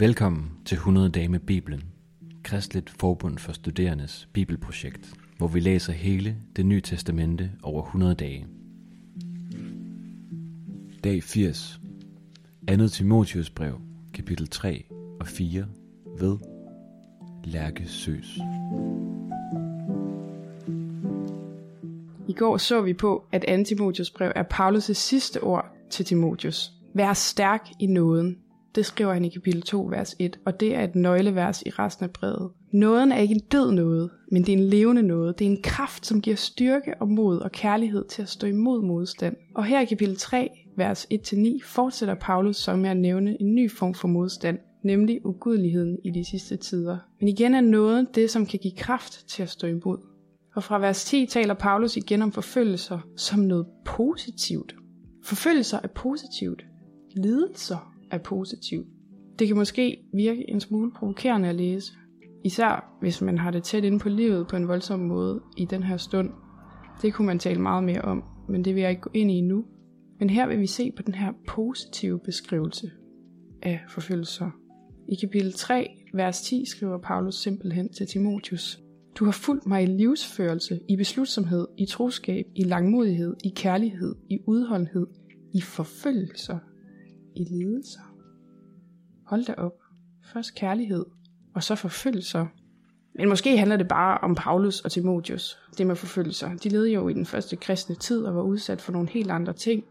Velkommen til 100 dage med Bibelen, Kristligt Forbund for Studerendes Bibelprojekt, hvor vi læser hele det nye testamente over 100 dage. Dag 80. 2. Timotius brev, kapitel 3 og 4 ved Lærke Søs. I går så vi på, at Antimotius brev er Paulus' sidste ord til Timotius. Vær stærk i nåden. Det skriver han i kapitel 2, vers 1, og det er et nøglevers i resten af brevet. Nåden er ikke en død noget, men det er en levende noget. Det er en kraft, som giver styrke og mod og kærlighed til at stå imod modstand. Og her i kapitel 3, vers 1-9, fortsætter Paulus som med at nævne en ny form for modstand, nemlig ugudeligheden i de sidste tider. Men igen er noget det, som kan give kraft til at stå imod. Og fra vers 10 taler Paulus igen om forfølgelser som noget positivt. Forfølgelser er positivt. Lidelser er positiv. Det kan måske virke en smule provokerende at læse. Især hvis man har det tæt inde på livet på en voldsom måde i den her stund. Det kunne man tale meget mere om, men det vil jeg ikke gå ind i nu. Men her vil vi se på den her positive beskrivelse af forfølgelser. I kapitel 3, vers 10 skriver Paulus simpelthen til Timotius. Du har fulgt mig i livsførelse, i beslutsomhed, i troskab, i langmodighed, i kærlighed, i udholdenhed, i forfølgelser, i lidelser. Hold da op. Først kærlighed, og så forfølgelser. Men måske handler det bare om Paulus og Timotius, det med forfølgelser. De levede jo i den første kristne tid og var udsat for nogle helt andre ting.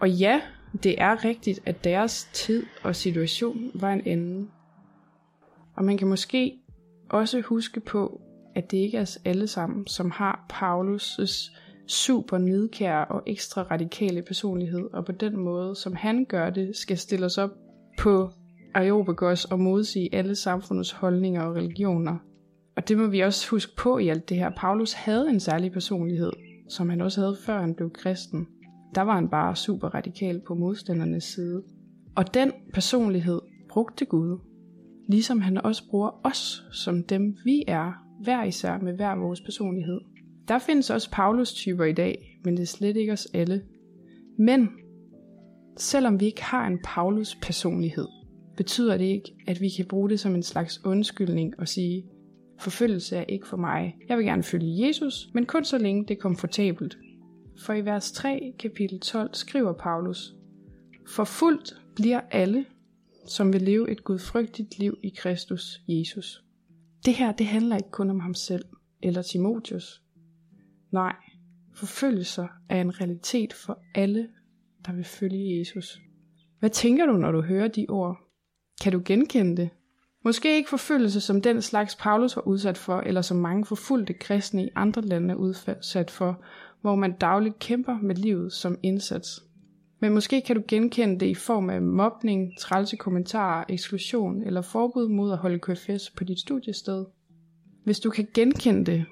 Og ja, det er rigtigt, at deres tid og situation var en anden. Og man kan måske også huske på, at det ikke er os alle sammen, som har Paulus' super nidkær og ekstra radikale personlighed, og på den måde, som han gør det, skal stille os op på Areopagos og modsige alle samfundets holdninger og religioner. Og det må vi også huske på i alt det her. Paulus havde en særlig personlighed, som han også havde før han blev kristen. Der var han bare super radikal på modstandernes side. Og den personlighed brugte Gud, ligesom han også bruger os som dem vi er, hver især med hver vores personlighed. Der findes også Paulus-typer i dag, men det er slet ikke os alle. Men selvom vi ikke har en Paulus-personlighed, betyder det ikke, at vi kan bruge det som en slags undskyldning og sige, forfølgelse er ikke for mig. Jeg vil gerne følge Jesus, men kun så længe det er komfortabelt. For i vers 3, kapitel 12, skriver Paulus, Forfulgt bliver alle, som vil leve et gudfrygtigt liv i Kristus Jesus. Det her, det handler ikke kun om ham selv eller Timotius. Nej, forfølgelser er en realitet for alle, der vil følge Jesus. Hvad tænker du, når du hører de ord? Kan du genkende det? Måske ikke forfølgelse som den slags Paulus var udsat for, eller som mange forfulgte kristne i andre lande er udsat for, hvor man dagligt kæmper med livet som indsats. Men måske kan du genkende det i form af mobning, trælse kommentarer, eksklusion eller forbud mod at holde KFS på dit studiested. Hvis du kan genkende det,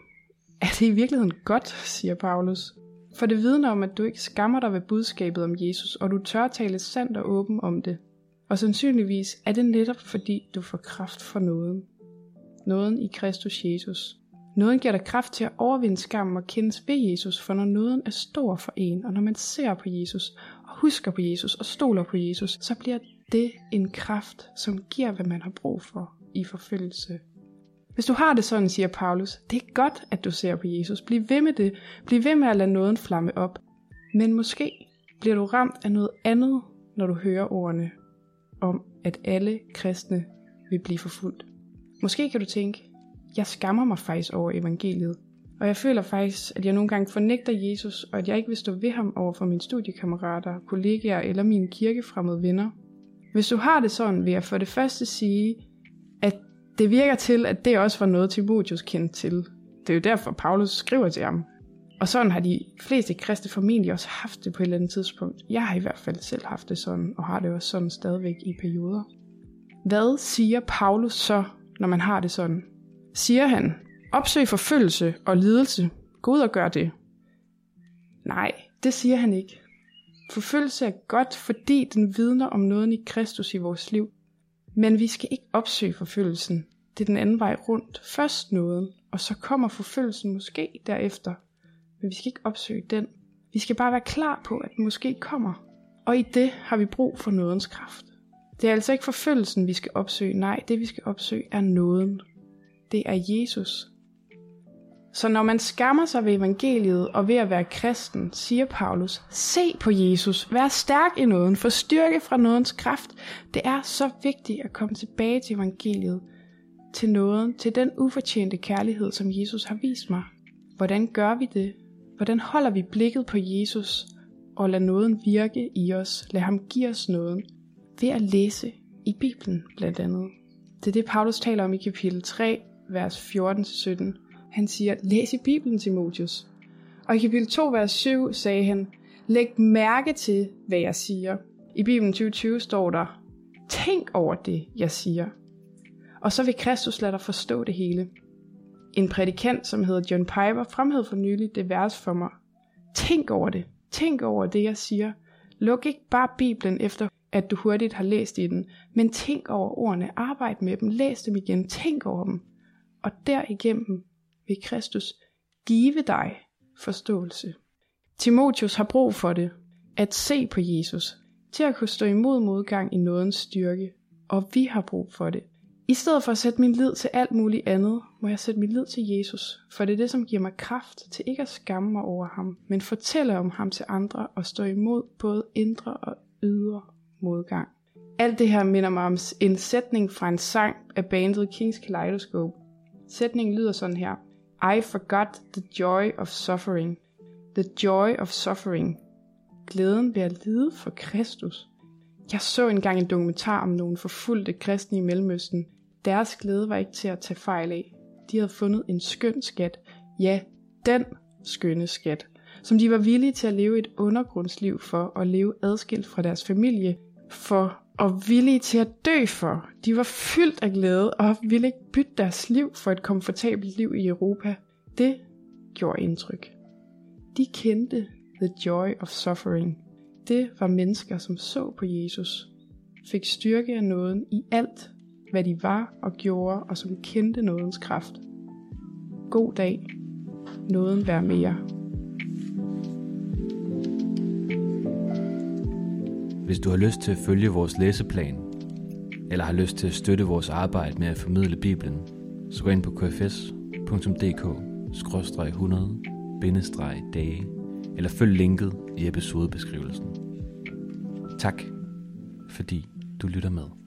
er det i virkeligheden godt, siger Paulus. For det vidner om, at du ikke skammer dig ved budskabet om Jesus, og du tør tale sandt og åben om det. Og sandsynligvis er det netop fordi, du får kraft for nåden. Nåden i Kristus Jesus. Nåden giver dig kraft til at overvinde skam og kendes ved Jesus, for når nåden er stor for en, og når man ser på Jesus, og husker på Jesus, og stoler på Jesus, så bliver det en kraft, som giver, hvad man har brug for i forfølgelse. Hvis du har det sådan, siger Paulus, det er godt, at du ser på Jesus. Bliv ved med det. Bliv ved med at lade nåden flamme op. Men måske bliver du ramt af noget andet, når du hører ordene om, at alle kristne vil blive forfulgt. Måske kan du tænke, jeg skammer mig faktisk over evangeliet. Og jeg føler faktisk, at jeg nogle gange fornægter Jesus, og at jeg ikke vil stå ved ham over for mine studiekammerater, kollegaer eller mine kirkefremmede venner. Hvis du har det sådan, vil jeg for det første sige, det virker til, at det også var noget, Timotius kendte til. Det er jo derfor, Paulus skriver til ham. Og sådan har de fleste kristne formentlig også haft det på et eller andet tidspunkt. Jeg har i hvert fald selv haft det sådan, og har det også sådan stadigvæk i perioder. Hvad siger Paulus så, når man har det sådan? Siger han, opsøg forfølgelse og lidelse. Gå ud og gør det. Nej, det siger han ikke. Forfølgelse er godt, fordi den vidner om noget i Kristus i vores liv. Men vi skal ikke opsøge forfølgelsen. Det er den anden vej rundt. Først nåden, og så kommer forfølgelsen måske derefter. Men vi skal ikke opsøge den. Vi skal bare være klar på, at den måske kommer. Og i det har vi brug for nådens kraft. Det er altså ikke forfølgelsen, vi skal opsøge. Nej, det vi skal opsøge er nåden. Det er Jesus. Så når man skammer sig ved evangeliet og ved at være kristen, siger Paulus, se på Jesus, vær stærk i nåden, få styrke fra nådens kraft. Det er så vigtigt at komme tilbage til evangeliet, til nåden, til den ufortjente kærlighed, som Jesus har vist mig. Hvordan gør vi det? Hvordan holder vi blikket på Jesus og lader nåden virke i os? Lad ham give os nåden ved at læse i Bibelen blandt andet. Det er det, Paulus taler om i kapitel 3, vers 14-17. Han siger, læs i Bibelen, Timotius. Og i kapitel 2, vers 7 sagde han, læg mærke til, hvad jeg siger. I Bibelen 2020 står der, tænk over det, jeg siger. Og så vil Kristus lade dig forstå det hele. En prædikant, som hedder John Piper, fremhævede for nylig det vers for mig. Tænk over det. Tænk over det, jeg siger. Luk ikke bare Bibelen efter, at du hurtigt har læst i den, men tænk over ordene, arbejd med dem, læs dem igen, tænk over dem. Og derigennem vil Kristus give dig forståelse. Timotius har brug for det, at se på Jesus, til at kunne stå imod modgang i nådens styrke, og vi har brug for det. I stedet for at sætte min lid til alt muligt andet, må jeg sætte min lid til Jesus, for det er det, som giver mig kraft til ikke at skamme mig over ham, men fortælle om ham til andre og stå imod både indre og ydre modgang. Alt det her minder mig om en sætning fra en sang af bandet Kings Kaleidoscope. Sætningen lyder sådan her. I forgot the joy of suffering. The joy of suffering. Glæden ved at lide for Kristus. Jeg så engang en dokumentar om nogle forfulgte kristne i Mellemøsten. Deres glæde var ikke til at tage fejl af. De havde fundet en skøn skat. Ja, den skønne skat. Som de var villige til at leve et undergrundsliv for og leve adskilt fra deres familie for og villige til at dø for. De var fyldt af glæde og ville ikke bytte deres liv for et komfortabelt liv i Europa. Det gjorde indtryk. De kendte the joy of suffering. Det var mennesker, som så på Jesus, fik styrke af nåden i alt, hvad de var og gjorde, og som kendte nådens kraft. God dag. Nåden vær mere. Hvis du har lyst til at følge vores læseplan, eller har lyst til at støtte vores arbejde med at formidle Bibelen, så gå ind på kfs.dk-100-dage, eller følg linket i episodebeskrivelsen. Tak, fordi du lytter med.